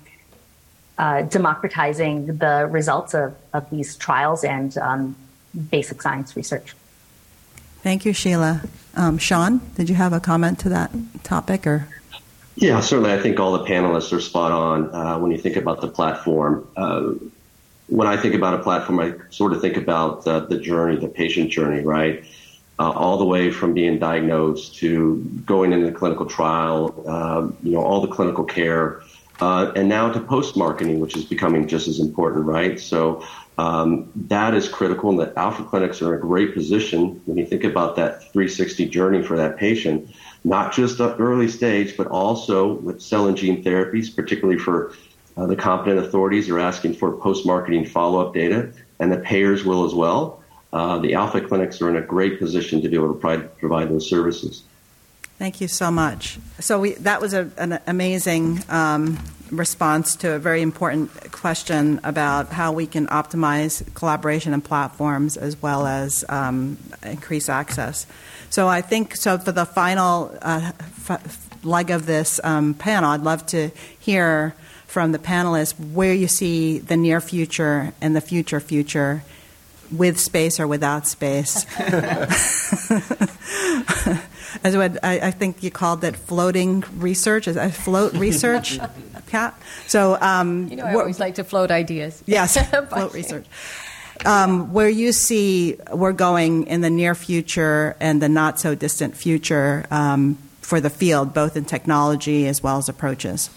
uh, democratizing the results of, of these trials and um, basic science research. Thank you, Sheila. Um, Sean, did you have a comment to that topic or? Yeah, certainly. I think all the panelists are spot on uh, when you think about the platform. Uh, when I think about a platform, I sort of think about uh, the journey, the patient journey, right? Uh, all the way from being diagnosed to going into the clinical trial, um, you know, all the clinical care, uh, and now to post marketing, which is becoming just as important, right? So um, that is critical, and the alpha clinics are in a great position when you think about that 360 journey for that patient, not just at early stage, but also with cell and gene therapies, particularly for uh, the competent authorities are asking for post-marketing follow-up data, and the payers will as well. Uh, the alpha clinics are in a great position to be able to provide, provide those services. Thank you so much. So we, that was a, an amazing um, response to a very important question about how we can optimize collaboration and platforms as well as um, increase access. So I think so for the final uh, f- leg of this um, panel, I'd love to hear from the panelists where you see the near future and the future future with space or without space. As what I, I, think you called it floating research, is float research, Kat? So, um, you know, I always like to float ideas. Yes, float research. Um, where you see we're going in the near future and the not so distant future um, for the field, both in technology as well as approaches.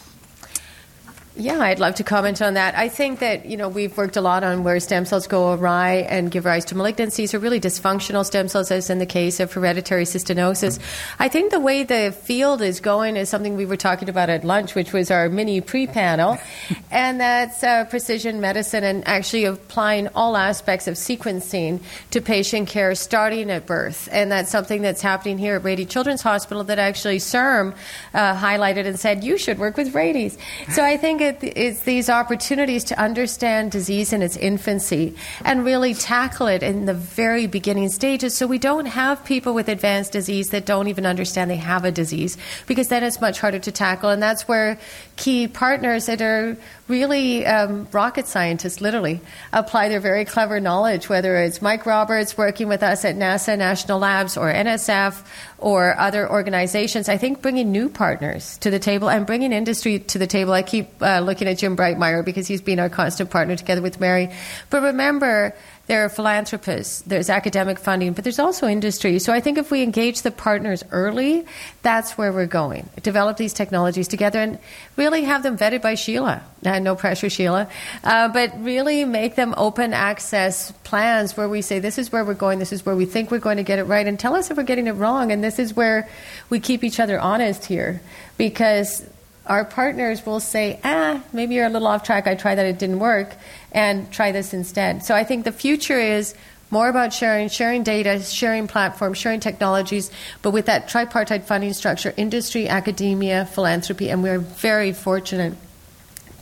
Yeah, I'd love to comment on that. I think that, you know, we've worked a lot on where stem cells go awry and give rise to malignancies or really dysfunctional stem cells, as in the case of hereditary cystinosis. I think the way the field is going is something we were talking about at lunch, which was our mini pre panel, and that's uh, precision medicine and actually applying all aspects of sequencing to patient care starting at birth. And that's something that's happening here at Rady Children's Hospital that actually CIRM uh, highlighted and said, you should work with Rady's. So I think it is these opportunities to understand disease in its infancy and really tackle it in the very beginning stages so we don't have people with advanced disease that don't even understand they have a disease because then it's much harder to tackle. And that's where key partners that are really um, rocket scientists, literally, apply their very clever knowledge, whether it's Mike Roberts working with us at NASA National Labs or NSF or other organizations. I think bringing new partners to the table and bringing industry to the table. I keep uh, looking at Jim Breitmeyer because he's been our constant partner together with Mary. But remember, there are philanthropists, there's academic funding, but there's also industry. So I think if we engage the partners early, that's where we're going. Develop these technologies together and really have them vetted by Sheila. Uh, no pressure, Sheila. Uh, but really make them open access plans where we say, this is where we're going, this is where we think we're going to get it right, and tell us if we're getting it wrong. And this is where we keep each other honest here because our partners will say, ah, maybe you're a little off track. I tried that, it didn't work, and try this instead. So I think the future is more about sharing, sharing data, sharing platforms, sharing technologies, but with that tripartite funding structure industry, academia, philanthropy, and we're very fortunate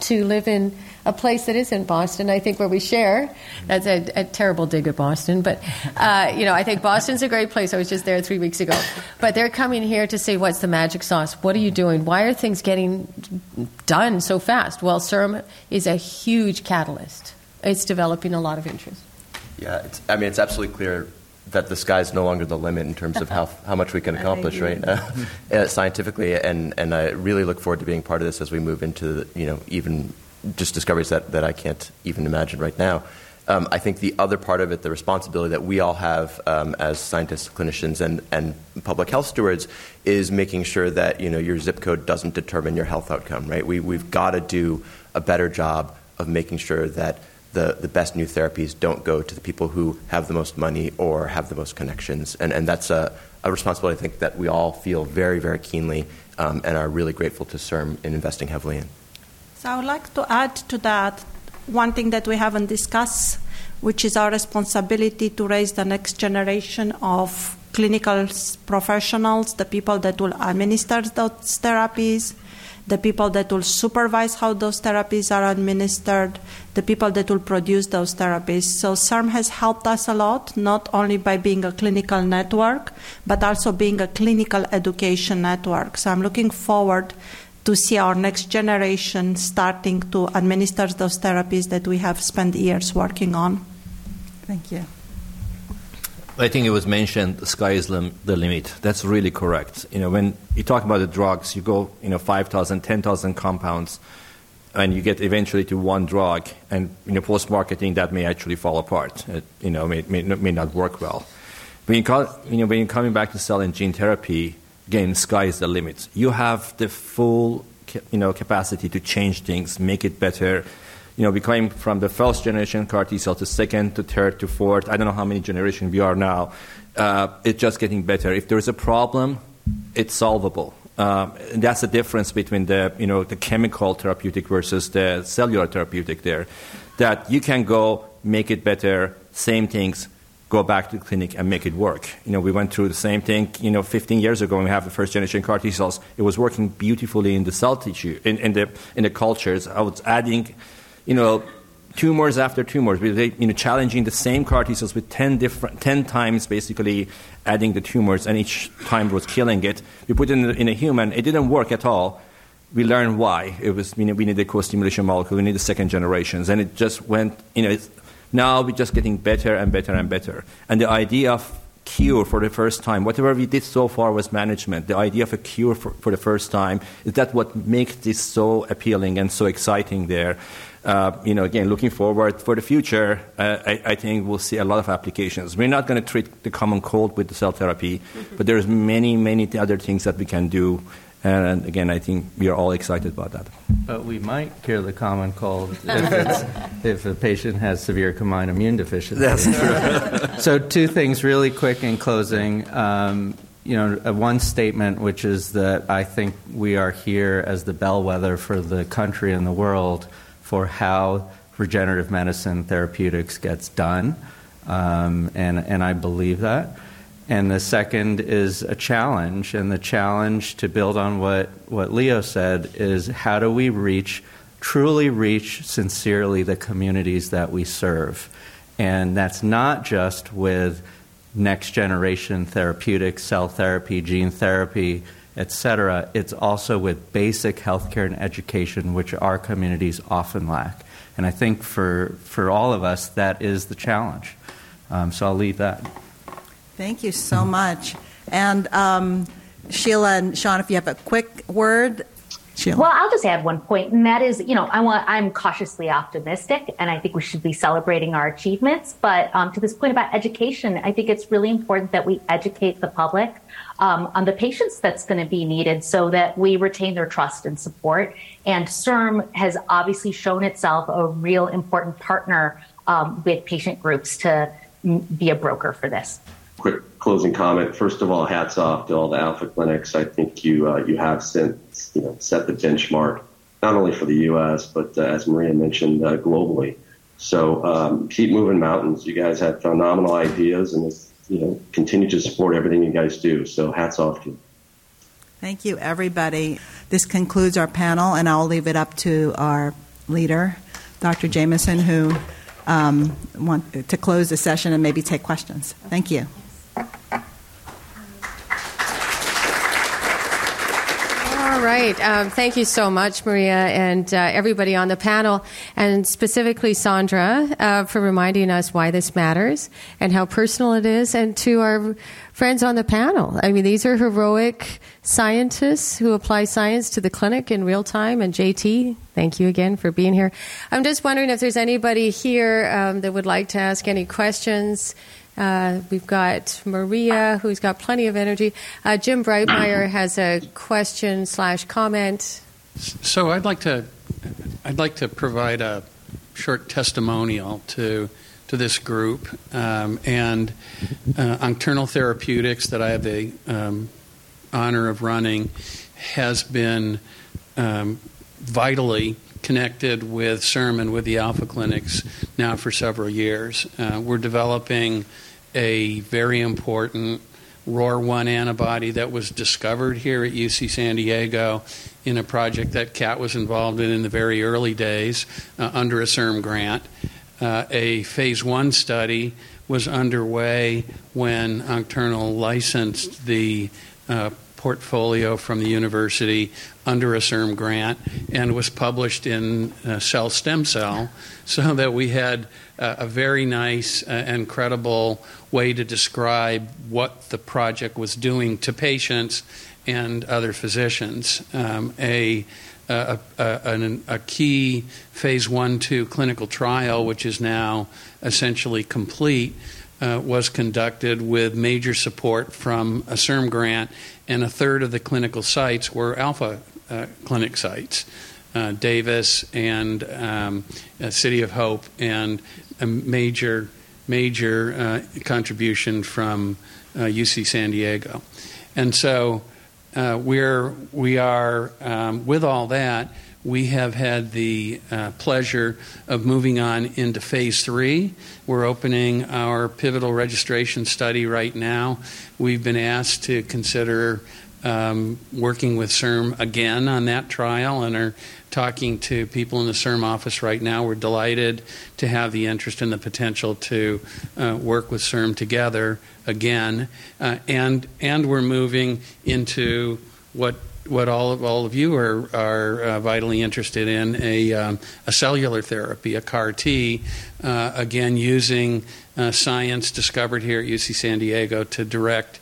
to live in a place that is in Boston, I think, where we share. That's a, a terrible dig at Boston, but uh, you know, I think Boston's a great place. I was just there three weeks ago, but they're coming here to say, "What's the magic sauce? What are you doing? Why are things getting done so fast?" Well, CIRM is a huge catalyst. It's developing a lot of interest. Yeah, I mean, it's absolutely clear that the sky's no longer the limit in terms of how, how much we can accomplish, right, uh, scientifically. And, and I really look forward to being part of this as we move into, the, you know, even just discoveries that, that I can't even imagine right now. Um, I think the other part of it, the responsibility that we all have um, as scientists, clinicians, and, and public health stewards, is making sure that you know your zip code doesn't determine your health outcome. Right? We we've got to do a better job of making sure that the, the best new therapies don't go to the people who have the most money or have the most connections, and and that's a, a responsibility I think that we all feel very very keenly um, and are really grateful to CIRM in investing heavily in. So I would like to add to that one thing that we haven't discussed, which is our responsibility to raise the next generation of clinical professionals, the people that will administer those therapies, the people that will supervise how those therapies are administered, the people that will produce those therapies. So CIRM has helped us a lot, not only by being a clinical network, but also being a clinical education network. So I'm looking forward to see our next generation starting to administer those therapies that we have spent years working on. Thank you. I think it was mentioned the sky is lim- the limit. That's really correct. You know, when you talk about the drugs, you go, you know, 5,000, 10,000 compounds, and you get eventually to one drug, and you know, post-marketing that may actually fall apart. It, you know, may, may, may not work well. When you, call, you know, when you're coming back to cell and gene therapy, again, sky is the limit. You have the full you know, capacity to change things, make it better. You know, we came from the first generation CAR T cell to second to third to fourth. I don't know how many generations we are now. Uh, it's just getting better. If there's a problem, it's solvable. Uh, that's the difference between the you know the chemical therapeutic versus the cellular therapeutic. There, that you can go make it better, same things, go back to the clinic and make it work. You know, we went through the same thing, you know, 15 years ago when we have the first generation CAR T cells. It was working beautifully in the cell tissue, in, in, the, in the cultures. I was adding, you know, tumors after tumors, you know, challenging the same CAR T cells with 10, different, 10 times basically adding the tumors, and each time was killing it. We put it in, in a human, it didn't work at all. We learned why. It was, you know, we needed a co-stimulation molecule, we needed second generations, and it just went, you know, now we're just getting better and better and better. And the idea of cure for the first time, whatever we did so far was management. The idea of a cure for, for the first time is that what makes this so appealing and so exciting there. Uh, you know, again, looking forward for the future, uh, I, I, think we'll see a lot of applications. We're not going to treat the common cold with the cell therapy, mm-hmm. but there's many, many other things that we can do and again, I think we are all excited about that. But we might cure the common cold if, if a patient has severe combined immune deficiency. That's true. so, two things really quick in closing. Um, you know, uh, one statement, which is that I think we are here as the bellwether for the country and the world for how regenerative medicine therapeutics gets done, um, and and I believe that. And the second is a challenge. And the challenge, to build on what, what Leo said, is how do we reach truly reach sincerely the communities that we serve. And that's not just with next generation therapeutics, cell therapy, gene therapy, etc. It's also with basic healthcare and education, which our communities often lack. And I think for, for all of us, that is the challenge. Um, so I'll leave that. Thank you so much. And um, Sheila and Sean, if you have a quick word. Sheila. Well, I'll just add one point, and that is, you know, I want, I'm cautiously optimistic, and I think we should be celebrating our achievements. But um, to this point about education, I think it's really important that we educate the public um, on the patients that's going to be needed so that we retain their trust and support. And CIRM has obviously shown itself a real important partner um, with patient groups to be a broker for this. Quick closing comment. First of all, hats off to all the Alpha clinics. I think you uh, you have since you know set the benchmark not only for the U.S. but uh, as Maria mentioned uh, globally. So um, keep moving mountains. You guys have phenomenal ideas, and you know continue to support everything you guys do. So hats off to you. Thank you, everybody. This concludes our panel, and I'll leave it up to our leader, Dr. Jamieson, who um, want to close the session and maybe take questions. Thank you. Right. Um, thank you so much, Maria, and uh, everybody on the panel, and specifically Sandra, uh, for reminding us why this matters and how personal it is, and to our friends on the panel. I mean, these are heroic scientists who apply science to the clinic in real time. And JT, thank you again for being here. I'm just wondering if there's anybody here um, that would like to ask any questions. Uh, we've got Maria, who's got plenty of energy. Uh, Jim Breitmeyer has a question slash comment. So I'd like to, I'd like to provide a short testimonial to to this group. Um, and uh, Oncternal Therapeutics, that I have the um, honor of running, has been um, vitally connected with and with the Alpha Clinics now for several years. Uh, we're developing a very important ROR1 antibody that was discovered here at UC San Diego in a project that Kat was involved in in the very early days uh, under a CIRM grant. Uh, a phase one study was underway when Oncternal licensed the uh, portfolio from the university under a CIRM grant and was published in uh, Cell Stem Cell, so that we had a very nice uh, and credible way to describe what the project was doing to patients and other physicians. Um, a a, a, a, key phase one two clinical trial, which is now essentially complete, uh, was conducted with major support from a CIRM grant, and a third of the clinical sites were Alpha uh, clinic sites. Uh, Davis and um, City of Hope, and a major, major uh, contribution from UC uh, San Diego. And so uh, we're, we are, um, with all that, we have had the uh, pleasure of moving on into phase three. We're opening our pivotal registration study right now. We've been asked to consider um, working with CIRM again on that trial and are talking to people in the CIRM office right now. We're delighted to have the interest and the potential to uh, work with CIRM together again, uh, and and we're moving into what what all of all of you are are uh, vitally interested in a um, a cellular therapy, a CAR T, uh, again using uh, science discovered here at UC San Diego to direct.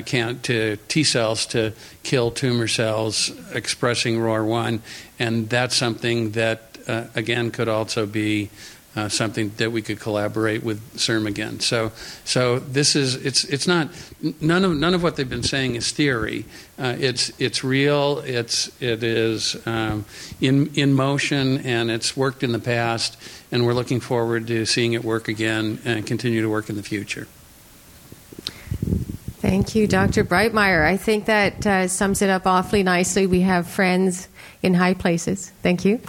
Can, to T cells to kill tumor cells expressing ROR1, and that's something that uh, again could also be uh, something that we could collaborate with CIRM again. So, so this is it's it's not none of none of what they've been saying is theory. Uh, it's it's real. It's it is um, in in motion, and it's worked in the past, and we're looking forward to seeing it work again and continue to work in the future. Thank you, Dr. Breitmeyer. I think that uh, sums it up awfully nicely. We have friends in high places. Thank you.